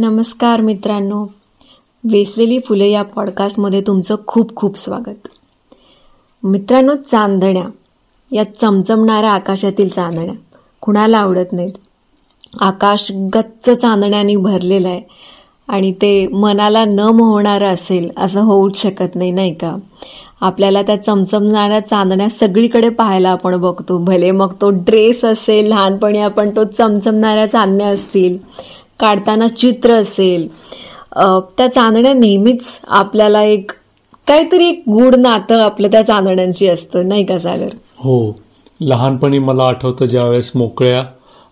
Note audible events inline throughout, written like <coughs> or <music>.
नमस्कार मित्रांनो. वेसलेली फुले या पॉडकास्टमध्ये तुमचं खूप खूप स्वागत. मित्रांनो चांदण्या. या चमचमणाऱ्या आकाशातील चांदण्या. कुणाला आवडत नाहीत? आकाश गच्च चांदण्याने भरलेलं आहे. आणि ते मनाला न मोहणारं असेल असं होऊच शकत नाही नाही का? आपल्याला त्या चमचमणाऱ्या चांदण्या सगळीकडे पाहायला आपण बघतो. भले मग तो ड्रेस असेल लहानपणी आपण तो चमचमणाऱ्या चांदण्या असतील काढताना चित्र असेल. त्या चांदण्या नेहमीच आपल्याला एक काहीतरी एक गूढ नातं आपलं त्या चांदण्यांची असतं नाही का सागर? हो. लहानपणी मला आठवतं ज्यावेळेस मोकळ्या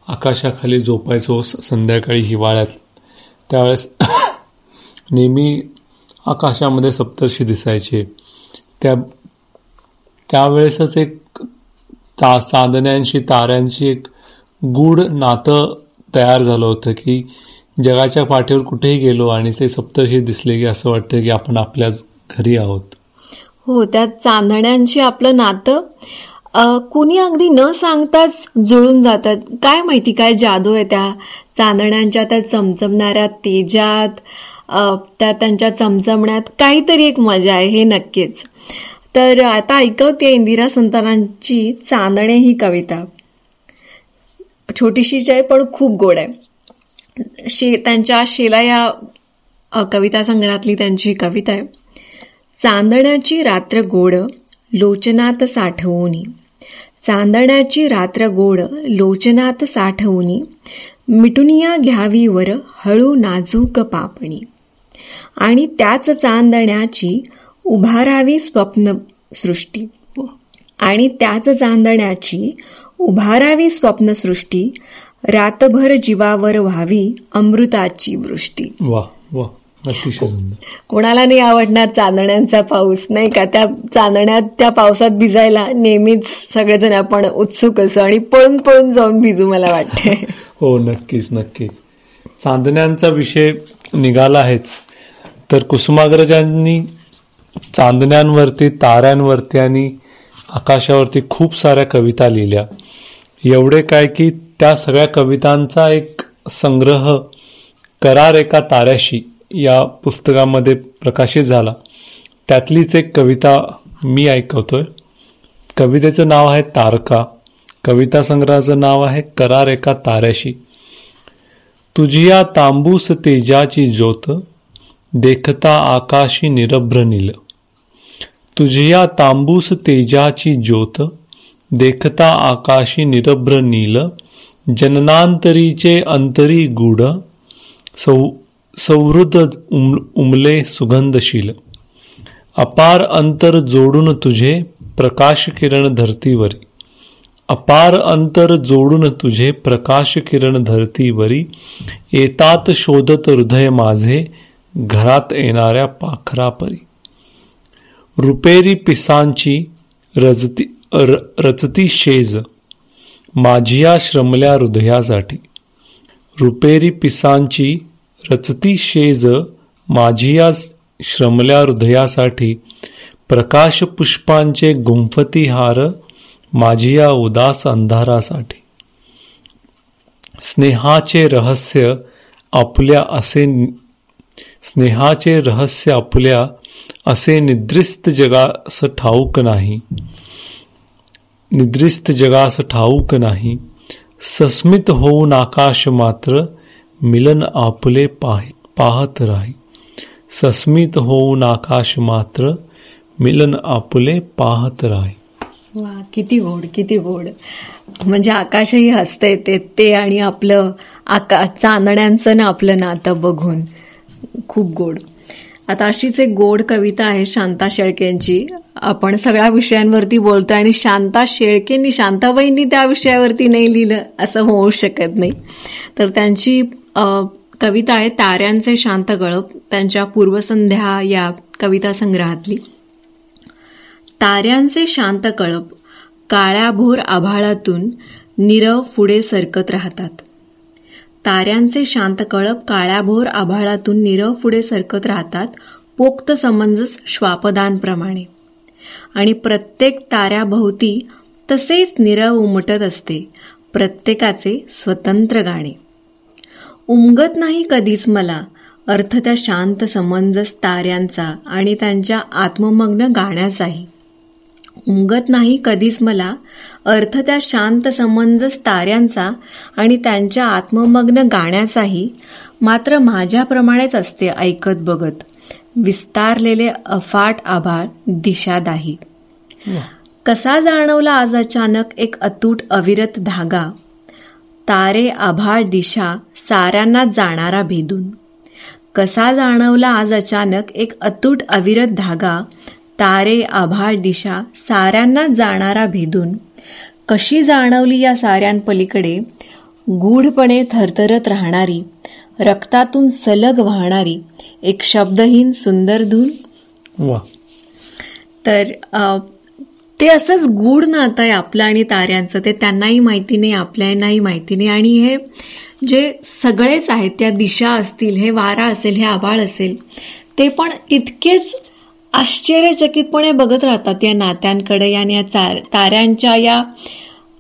आकाशाखाली झोपायचो संध्याकाळी हिवाळ्यात. त्यावेळेस <coughs> नेहमी आकाशामध्ये सप्तर्षी दिसायचे. त्या त्यावेळेसच एक ता चांदण्यांशी ताऱ्यांशी एक गूढ नातं तयार झालं होतं की जगाच्या पाठीवर कुठेही गेलो आणि ते सप्तर्षी दिसले की असं वाटतं की आपण आपल्याच घरी आहोत. हो त्या चांदण्यांशी आपलं नातं कुणी अगदी न सांगताच जुळून जातात. काय माहिती काय जादू आहे त्या चांदण्यांच्या त्या चमचमणाऱ्या तेजात त्या त्यांच्या चमचमण्यात काहीतरी एक मजा आहे हे नक्कीच. तर आता ऐकवते इंदिरा संतानांची चांदणे ही कविता. छोटीशीच आहे पण खूप गोड आहे. शे त्यांच्या शेला या कविता संग्रहातली त्यांची कविता आहे. चांदण्याची रात्र गोड लोचनात साठवूनी. चांदण्याची रात्र गोड लोचनात साठवूनी. मिटुनिया घ्यावीवर हळू नाजूक पापणी. आणि त्याच चांदण्याची उभारावी स्वप्न सृष्टी. आणि त्याच चांदण्याची उभारावी स्वप्नसृष्टी रातभर जीवावर व्हावी अमृताची वृष्टी. वा वा कोणाला नाही आवडणार चांदण्यांचा पाऊस नाही का? त्या चांदण्यात त्या पावसात भिजायला नेहमीच सगळेजण आपण उत्सुक असो आणि पळून पळून जाऊन भिजू मला वाटते <laughs> हो नक्कीच नक्कीच. चांदण्यांचा विषय निघाला आहेच. तर कुसुमाग्रजांनी चांदण्यांवरती ताऱ्यांवरती आणि आकाशावरती खूप साऱ्या कविता लिहिल्या. एवढे काय की त्या सगळ्या कवितांचा एक संग्रह करार एका ताऱ्याशी या पुस्तकामध्ये प्रकाशित झाला. त्यातलीच एक कविता मी ऐकवतोय. कवितेचं नाव आहे तारका. कविता संग्रहाचं नाव आहे करार एका ताऱ्याशी. तुझी या तांबूस तेजाची ज्योत देखता आकाशी निरभ्र नील. तुझिया तांबूस तेजाची ज्योत देखता आकाशी निरभ्र नील जननांतरीचे अंतरी गूढ सौ सौहृद उमले सुगंधशील. अपार अंतर जोडून तुझे प्रकाश किरण धरतीवरी. अपार अंतर जोडून तुझे प्रकाश किरण धरतीवरी. येतात शोधत हृदय माझे घरात येणाऱ्या पाखरापरी. रुपेरी पिसांची रजती र रचती शेज. माझिया श्रमल्या हृदयासाठी. रुपेरी पिसांची रचती शेज माझिया श्रमल्या हृदयासाठी. प्रकाश पुष्पांचे गुंफती हार माझिया उदास अंधारासाठी. स्नेहाचे रहस्य आपल्या असे स्नेहाचे रहस्य आपल्या असे निद्रिस्त जगास ठाऊक नाही. निद्रिस्त जगास ठाऊक नाही सस्मित होऊन आकाश मात्र मिलन आपले पाहत राही. सस्मित होऊन आकाश मात्र मिलन आपले पाहत राही. वा किती गोड किती गोड. म्हणजे आकाशही हसते ते ते आणि आपलं आका चांदण्यांचं ना आपलं नातं बघून. खूप गोड. आता अशीच एक गोड कविता आहे शांता शेळकेंची आपण सगळ्या विषयांवरती बोलतोय आणि शांता शेळकेंनी शांताबाईंनी त्या विषयावरती नाही लिहिलं असं होऊ शकत नाही. तर त्यांची कविता आहे ताऱ्यांचे शांत गळप. त्यांच्या पूर्वसंध्या या कविता संग्रहातली. ताऱ्यांचे शांत कळप काळ्याभोर आभाळातून निरव पुढे सरकत राहतात. ताऱ्यांचे शांत कळप काळ्याभोर आभाळातून निरव पुढे सरकत राहतात पोक्त समंजस श्वापदानप्रमाणे आणि प्रत्येक ताऱ्याभोवती तसेच निरव उमटत असते. प्रत्येकाचे स्वतंत्र गाणे. उमगत नाही कधीच मला अर्थ त्या शांत समंजस ताऱ्यांचा आणि त्यांच्या आत्ममग्न गाण्याचाही. उमगत नाही कधीच मला अर्थ त्या शांत समंजस ताऱ्यांचा आणि त्यांच्या आत्ममग्न गाण्याचाही मात्र माझ्याप्रमाणेच असते ऐकत बघत. विस्तारलेले अफाट आभाळ दिशादाही. कसा जाणवला आज अचानक एक अतूट अविरत धागा? तारे आभाळ दिशा साऱ्यांना जाणारा भेदून. कसा जाणवला आज अचानक एक अतूट अविरत धागा? तारे आभाळ दिशा साऱ्यांना जाणारा भेदून. कशी जाणवली या साऱ्यांपलीकडे? गूढपणे थरथरत राहणारी रक्तातून सलग वाहणारी एक शब्दहीन सुंदर धून. वा. तर ते असंच गूढ नातं आहे आपलं आणि ताऱ्यांचं. ते त्यांनाही माहिती नाही आपल्यालाही माहिती नाही. आणि हे जे सगळेच आहेत त्या दिशा असतील हे वारा असेल हे आभाळ असेल ते पण तितकेच आश्चर्यचकितपणे बघत राहतात या नात्यांकडे आणि या ताऱ्यांच्या या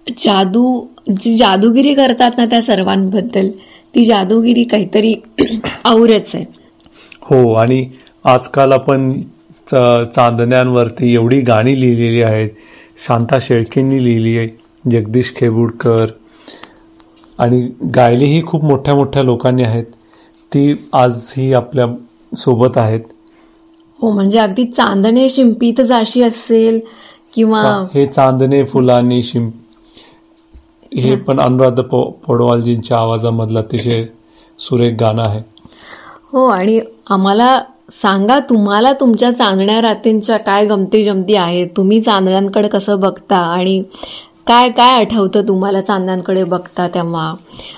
जादू जी जादूगिरी करतात ना त्या सर्वांबद्दल ती जादूगिरी काहीतरी <clears throat> औरच आहे. हो आणि आजकाल आपण च- चांदण्यांवरती एवढी गाणी लिहिलेली आहेत. शांता शेळकेंनी लिहिली आहे जगदीश खेबुडकर. आणि गायलीही खूप मोठ्या मोठ्या लोकांनी आहेत. ती आजही आपल्यासोबत आहेत. हो म्हणजे अगदी चांदणे शिंपीत जाशी असेल किंवा हे चांदणे फुलांनी शिं हे. पण अनुराधा पो- पौडवालजींच्या आवाजामधलं अतिशय सुरेख गाणं आहे. हो आणि आम्हाला सांगा तुम्हाला तुमच्या चांदण्या रात्रींच्या काय गमती जमती आहेत? तुम्ही चांदण्यांकडे कसं बघता? आणि काय काय आठवतं तुम्हाला चांदण्यांकडे बघता तेव्हा?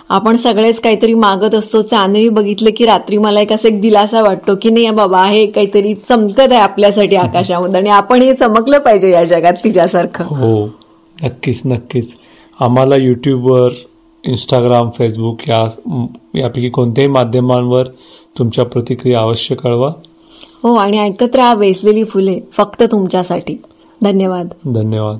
आपण सगळेच काहीतरी मागत असतो. चांदणी बघितलं की रात्री मला एक असं एक दिलासा वाटतो की नाही बाबा हे काहीतरी चमकत आहे आपल्यासाठी आकाशामध्ये आणि आपण हे चमकलं पाहिजे या जगात तिच्यासारखं. हो नक्कीच नक्कीच. आम्हाला यूट्यूबवर इंस्टाग्राम फेसबुक या यापैकी कोणत्याही माध्यमांवर तुमच्या प्रतिक्रिया अवश्य कळवा. हो आणि ऐकत राहा वेचलेली फुले फक्त तुमच्यासाठी. धन्यवाद. धन्यवाद.